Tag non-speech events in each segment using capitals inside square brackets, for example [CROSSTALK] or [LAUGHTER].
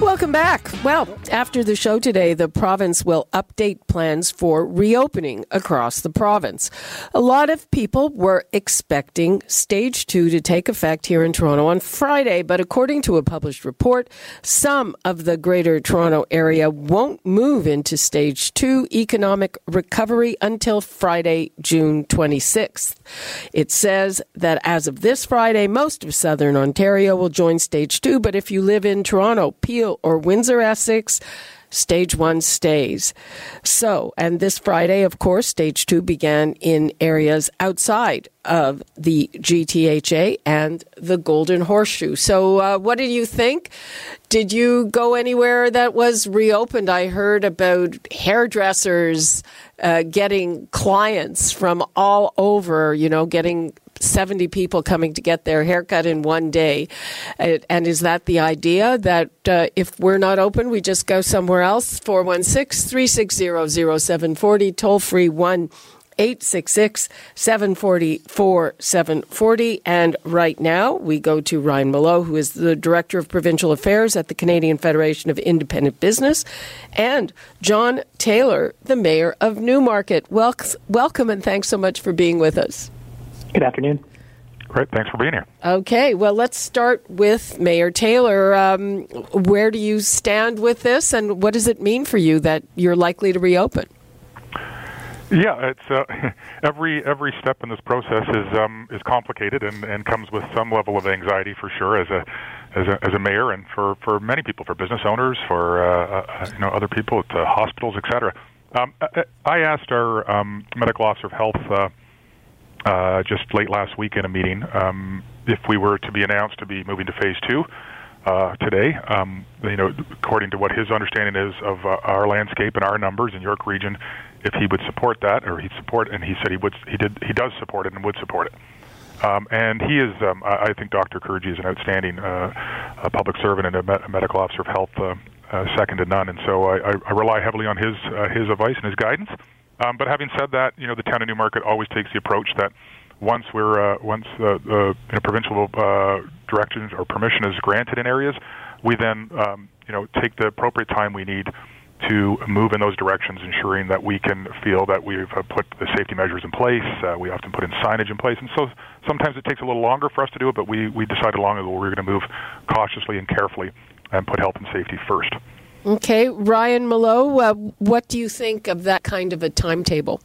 Welcome back. Well, after the show today, the province will update plans for reopening across the province. A lot of people were expecting stage two to take effect here in Toronto on Friday, but according to a published report, some of the greater Toronto area won't move into stage two economic recovery until Friday, June 26th. It says that as of this Friday, most of southern Ontario will join stage two, but if you live in Toronto, Peel, or Windsor Essex, stage one stays. So, and this Friday, of course, stage two began in areas outside of the GTHA and the Golden Horseshoe. So, uh, what did you think? Did you go anywhere that was reopened? I heard about hairdressers uh, getting clients from all over, you know, getting 70 people coming to get their haircut in one day. And is that the idea that uh, if we're not open, we just go somewhere else? 416 360 0740, toll free 1 866 740 740. And right now, we go to Ryan Mallough, who is the Director of Provincial Affairs at the Canadian Federation of Independent Business, and John Taylor, the Mayor of Newmarket. welcome and thanks so much for being with us. Good afternoon. Great. Thanks for being here. Okay. Well, let's start with Mayor Taylor. Um, where do you stand with this, and what does it mean for you that you're likely to reopen? Yeah, it's uh, [LAUGHS] every every step in this process is um, is complicated and, and comes with some level of anxiety for sure as a as a, as a mayor and for, for many people, for business owners, for uh, uh, you know other people at uh, hospitals, etc. Um, I asked our um, medical officer of health uh, just late last week in a meeting um, if we were to be announced to be moving to phase two uh, today. Um, you know, according to what his understanding is of uh, our landscape and our numbers in York Region, if he would support that, or he'd support, and he said he would, he did, he does support it and would support it. Um, and he is, um, I think, Dr. Kurji is an outstanding uh, a public servant and a, me- a medical officer of health, uh, uh, second to none. And so I, I, I rely heavily on his uh, his advice and his guidance. Um, but having said that, you know, the town of Newmarket always takes the approach that once we're uh, once the, the you know, provincial uh, directions or permission is granted in areas, we then um, you know take the appropriate time we need to move in those directions, ensuring that we can feel that we've uh, put the safety measures in place. Uh, we often put in signage in place, and so sometimes it takes a little longer for us to do it. But we we decided long ago we're going to move cautiously and carefully and put health and safety first. Okay, Ryan Mallough, uh, what do you think of that kind of a timetable?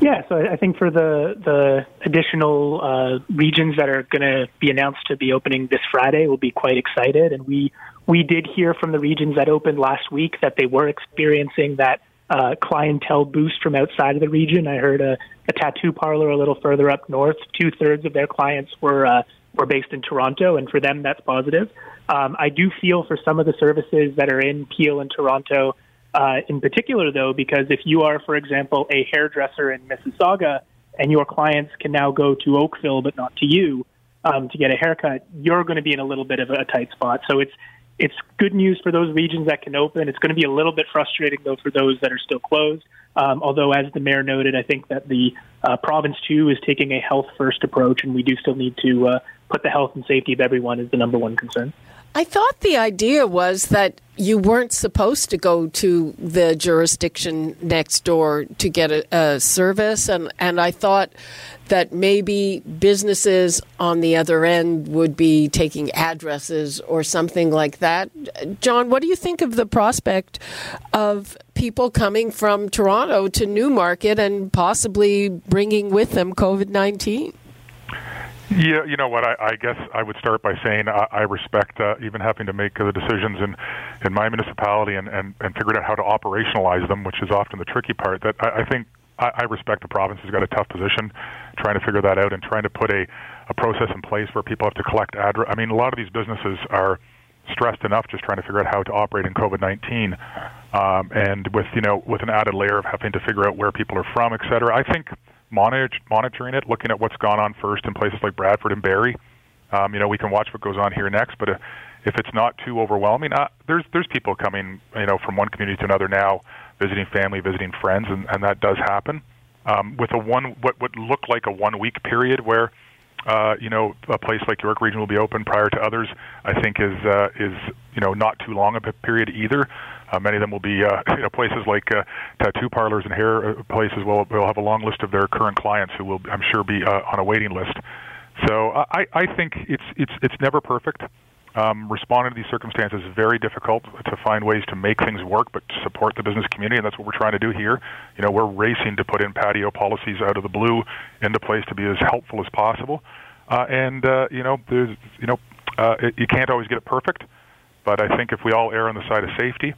Yeah, so I think for the the additional uh, regions that are going to be announced to be opening this Friday, we'll be quite excited. And we we did hear from the regions that opened last week that they were experiencing that uh, clientele boost from outside of the region. I heard a, a tattoo parlor a little further up north. Two thirds of their clients were uh, were based in Toronto, and for them, that's positive. Um, I do feel for some of the services that are in Peel and Toronto, uh, in particular, though, because if you are, for example, a hairdresser in Mississauga and your clients can now go to Oakville but not to you um, to get a haircut, you're going to be in a little bit of a tight spot. So it's it's good news for those regions that can open. It's going to be a little bit frustrating though for those that are still closed. Um, although, as the mayor noted, I think that the uh, province too is taking a health first approach, and we do still need to uh, put the health and safety of everyone as the number one concern. I thought the idea was that you weren't supposed to go to the jurisdiction next door to get a, a, service, and, and I thought that maybe businesses on the other end would be taking addresses or something like that. John, what do you think of the prospect of people coming from Toronto to Newmarket and possibly bringing with them COVID 19? Yeah, you know what? I, I guess I would start by saying I, I respect uh, even having to make the decisions in in my municipality and and and figure out how to operationalize them, which is often the tricky part. That I, I think I, I respect the province has got a tough position trying to figure that out and trying to put a a process in place where people have to collect address. I mean, a lot of these businesses are stressed enough just trying to figure out how to operate in COVID-19, um, and with you know with an added layer of having to figure out where people are from, et cetera. I think monitor, monitoring it, looking at what's gone on first in places like Bradford and Barrie. Um, you know, we can watch what goes on here next, but uh, if it's not too overwhelming, uh, there's there's people coming, you know, from one community to another now, visiting family, visiting friends, and, and that does happen. Um, with a one what would look like a one week period where uh, you know, a place like York Region will be open prior to others. I think is uh, is you know not too long a period either. Uh, many of them will be uh, [LAUGHS] you know places like uh, tattoo parlors and hair uh, places will will have a long list of their current clients who will I'm sure be uh, on a waiting list. So I I think it's it's it's never perfect. Um, responding to these circumstances is very difficult to find ways to make things work, but to support the business community, and that's what we're trying to do here. You know, we're racing to put in patio policies out of the blue into place to be as helpful as possible. Uh, and uh, you know, there's you know, uh, it, you can't always get it perfect, but I think if we all err on the side of safety,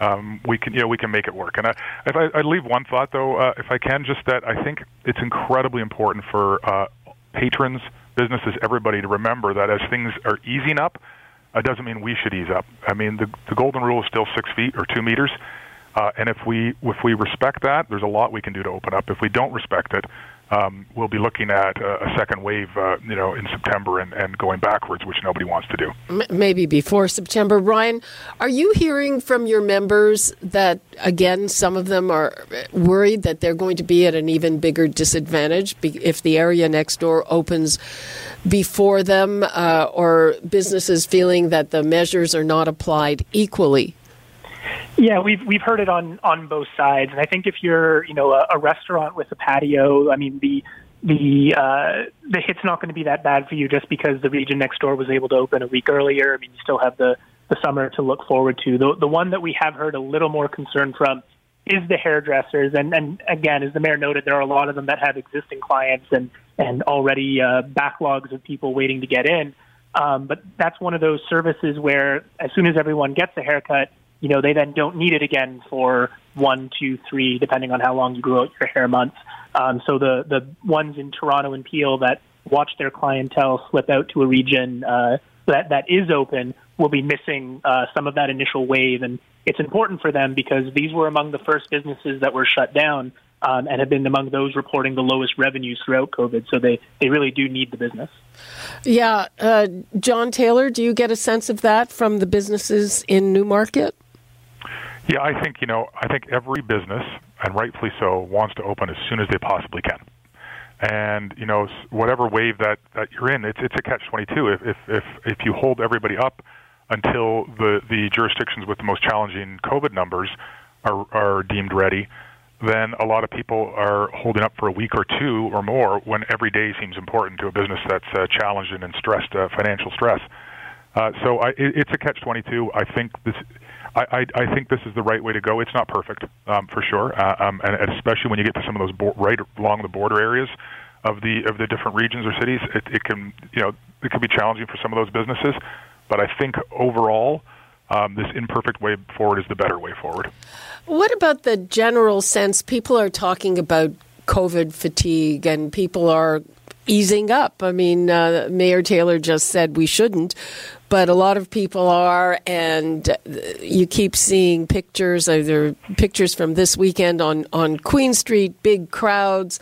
um, we can you know we can make it work. And I, if I, I leave one thought though, uh, if I can, just that I think it's incredibly important for uh, patrons, businesses, everybody to remember that as things are easing up, it doesn't mean we should ease up. I mean the the golden rule is still six feet or two meters. Uh, and if we if we respect that, there's a lot we can do to open up. If we don't respect it, um, we'll be looking at a, a second wave, uh, you know, in September and, and going backwards, which nobody wants to do. Maybe before September. Ryan, are you hearing from your members that, again, some of them are worried that they're going to be at an even bigger disadvantage if the area next door opens before them, uh, or businesses feeling that the measures are not applied equally yeah, we've we've heard it on on both sides, and I think if you're you know a, a restaurant with a patio, I mean the the uh, the hit's not going to be that bad for you just because the region next door was able to open a week earlier. I mean, you still have the the summer to look forward to. The the one that we have heard a little more concern from is the hairdressers, and and again, as the mayor noted, there are a lot of them that have existing clients and and already uh, backlogs of people waiting to get in. Um, but that's one of those services where as soon as everyone gets a haircut you know, they then don't need it again for one, two, three, depending on how long you grow out your hair months. Um, so the the ones in Toronto and Peel that watch their clientele slip out to a region uh, that that is open will be missing uh, some of that initial wave, and it's important for them because these were among the first businesses that were shut down um, and have been among those reporting the lowest revenues throughout COVID. So they they really do need the business. Yeah, uh, John Taylor, do you get a sense of that from the businesses in Newmarket? Yeah, I think you know. I think every business, and rightfully so, wants to open as soon as they possibly can. And you know, whatever wave that that you're in, it's it's a catch twenty two. If if if if you hold everybody up until the the jurisdictions with the most challenging COVID numbers are are deemed ready, then a lot of people are holding up for a week or two or more when every day seems important to a business that's uh, challenged and in stressed uh, financial stress. Uh, so I, it, it's a catch twenty two. I think this I, I, I think this is the right way to go. It's not perfect, um, for sure, uh, um, and especially when you get to some of those bo- right along the border areas of the of the different regions or cities, it, it can you know it can be challenging for some of those businesses. But I think overall, um, this imperfect way forward is the better way forward. What about the general sense? People are talking about COVID fatigue, and people are easing up. I mean, uh, Mayor Taylor just said we shouldn't, but a lot of people are, and you keep seeing pictures. Either pictures from this weekend on on Queen Street, big crowds,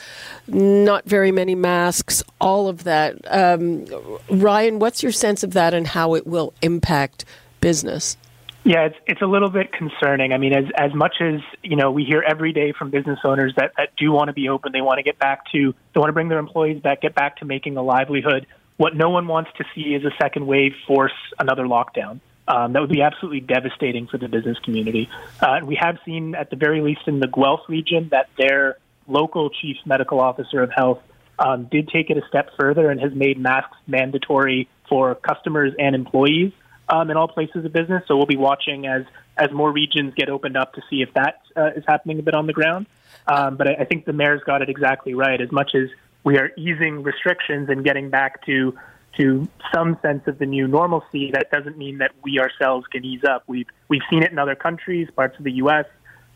not very many masks, all of that. Um, Ryan, what's your sense of that, and how it will impact business? Yeah, it's it's a little bit concerning. I mean, as as much as you know, we hear every day from business owners that that do want to be open, they want to get back to, they want to bring their employees back, get back to making a livelihood. What no one wants to see is a second wave force another lockdown. Um, that would be absolutely devastating for the business community. Uh, we have seen, at the very least in the Guelph region, that their local chief medical officer of health um, did take it a step further and has made masks mandatory for customers and employees um, in all places of business. So we'll be watching as as more regions get opened up to see if that uh, is happening a bit on the ground. Um, but I, I think the mayor's got it exactly right. As much as we are easing restrictions and getting back to to some sense of the new normalcy, that doesn't mean that we ourselves can ease up. We've we've seen it in other countries, parts of the U.S.,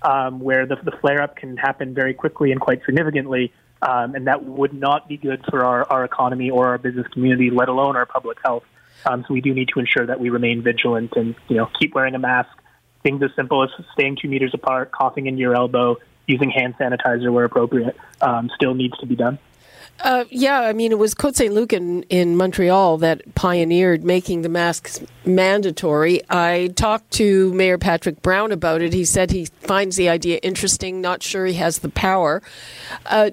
um, where the, the flare up can happen very quickly and quite significantly, um, and that would not be good for our, our economy or our business community, let alone our public health. Um, so we do need to ensure that we remain vigilant and you know keep wearing a mask. Things as simple as staying two meters apart, coughing into your elbow, using hand sanitizer where appropriate, um, still needs to be done. Uh, yeah, I mean, it was Côte Saint Luc in, in Montreal that pioneered making the masks mandatory. I talked to Mayor Patrick Brown about it. He said he finds the idea interesting, not sure he has the power. Uh,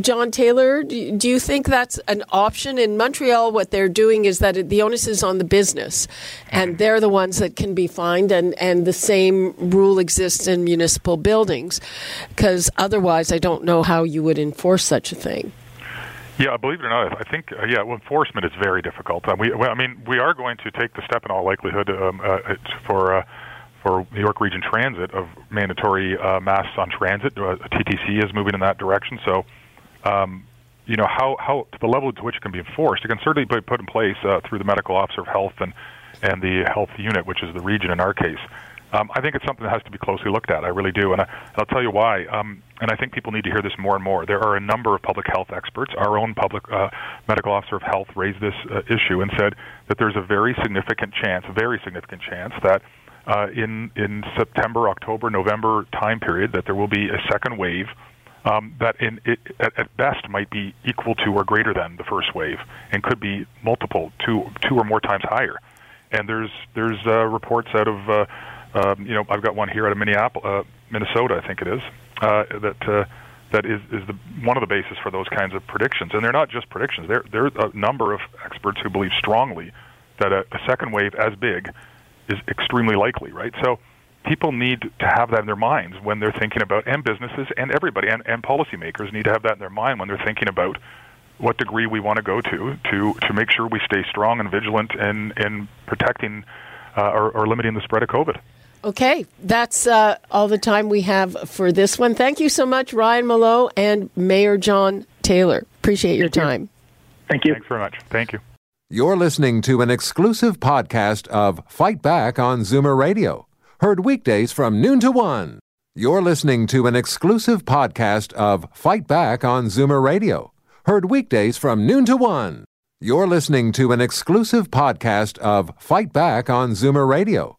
John Taylor, do you think that's an option? In Montreal, what they're doing is that the onus is on the business, and they're the ones that can be fined, and, and the same rule exists in municipal buildings. Because otherwise, I don't know how you would enforce such a thing. Yeah, believe it or not, I think uh, yeah, well, enforcement is very difficult. Uh, we, well, I mean, we are going to take the step in all likelihood um, uh, for uh, for New York Region Transit of mandatory uh, masks on transit. Uh, TTC is moving in that direction. So, um, you know, how how to the level to which it can be enforced, it can certainly be put in place uh, through the medical officer of health and and the health unit, which is the region in our case. Um, I think it's something that has to be closely looked at. I really do, and I, I'll tell you why. Um, and I think people need to hear this more and more. There are a number of public health experts. Our own public uh, medical officer of health raised this uh, issue and said that there's a very significant chance, very significant chance that uh, in in September, October, November time period that there will be a second wave um, that in it, at, at best might be equal to or greater than the first wave, and could be multiple, two two or more times higher. And there's there's uh, reports out of uh, um, you know, I've got one here out of Minneapolis, uh, Minnesota, I think it is, uh, that uh, that is is the one of the basis for those kinds of predictions. And they're not just predictions. There there are a number of experts who believe strongly that a, a second wave as big is extremely likely. Right. So people need to have that in their minds when they're thinking about, and businesses and everybody and, and policymakers need to have that in their mind when they're thinking about what degree we want to go to to to make sure we stay strong and vigilant in in protecting uh, or, or limiting the spread of COVID. Okay, that's uh, all the time we have for this one. Thank you so much, Ryan Mallough and Mayor John Taylor. Appreciate your Thank time. You. Thank you. Thanks very much. Thank you. You're listening to an exclusive podcast of Fight Back on Zoomer Radio, heard weekdays from noon to one. You're listening to an exclusive podcast of Fight Back on Zoomer Radio, heard weekdays from noon to one. You're listening to an exclusive podcast of Fight Back on Zoomer Radio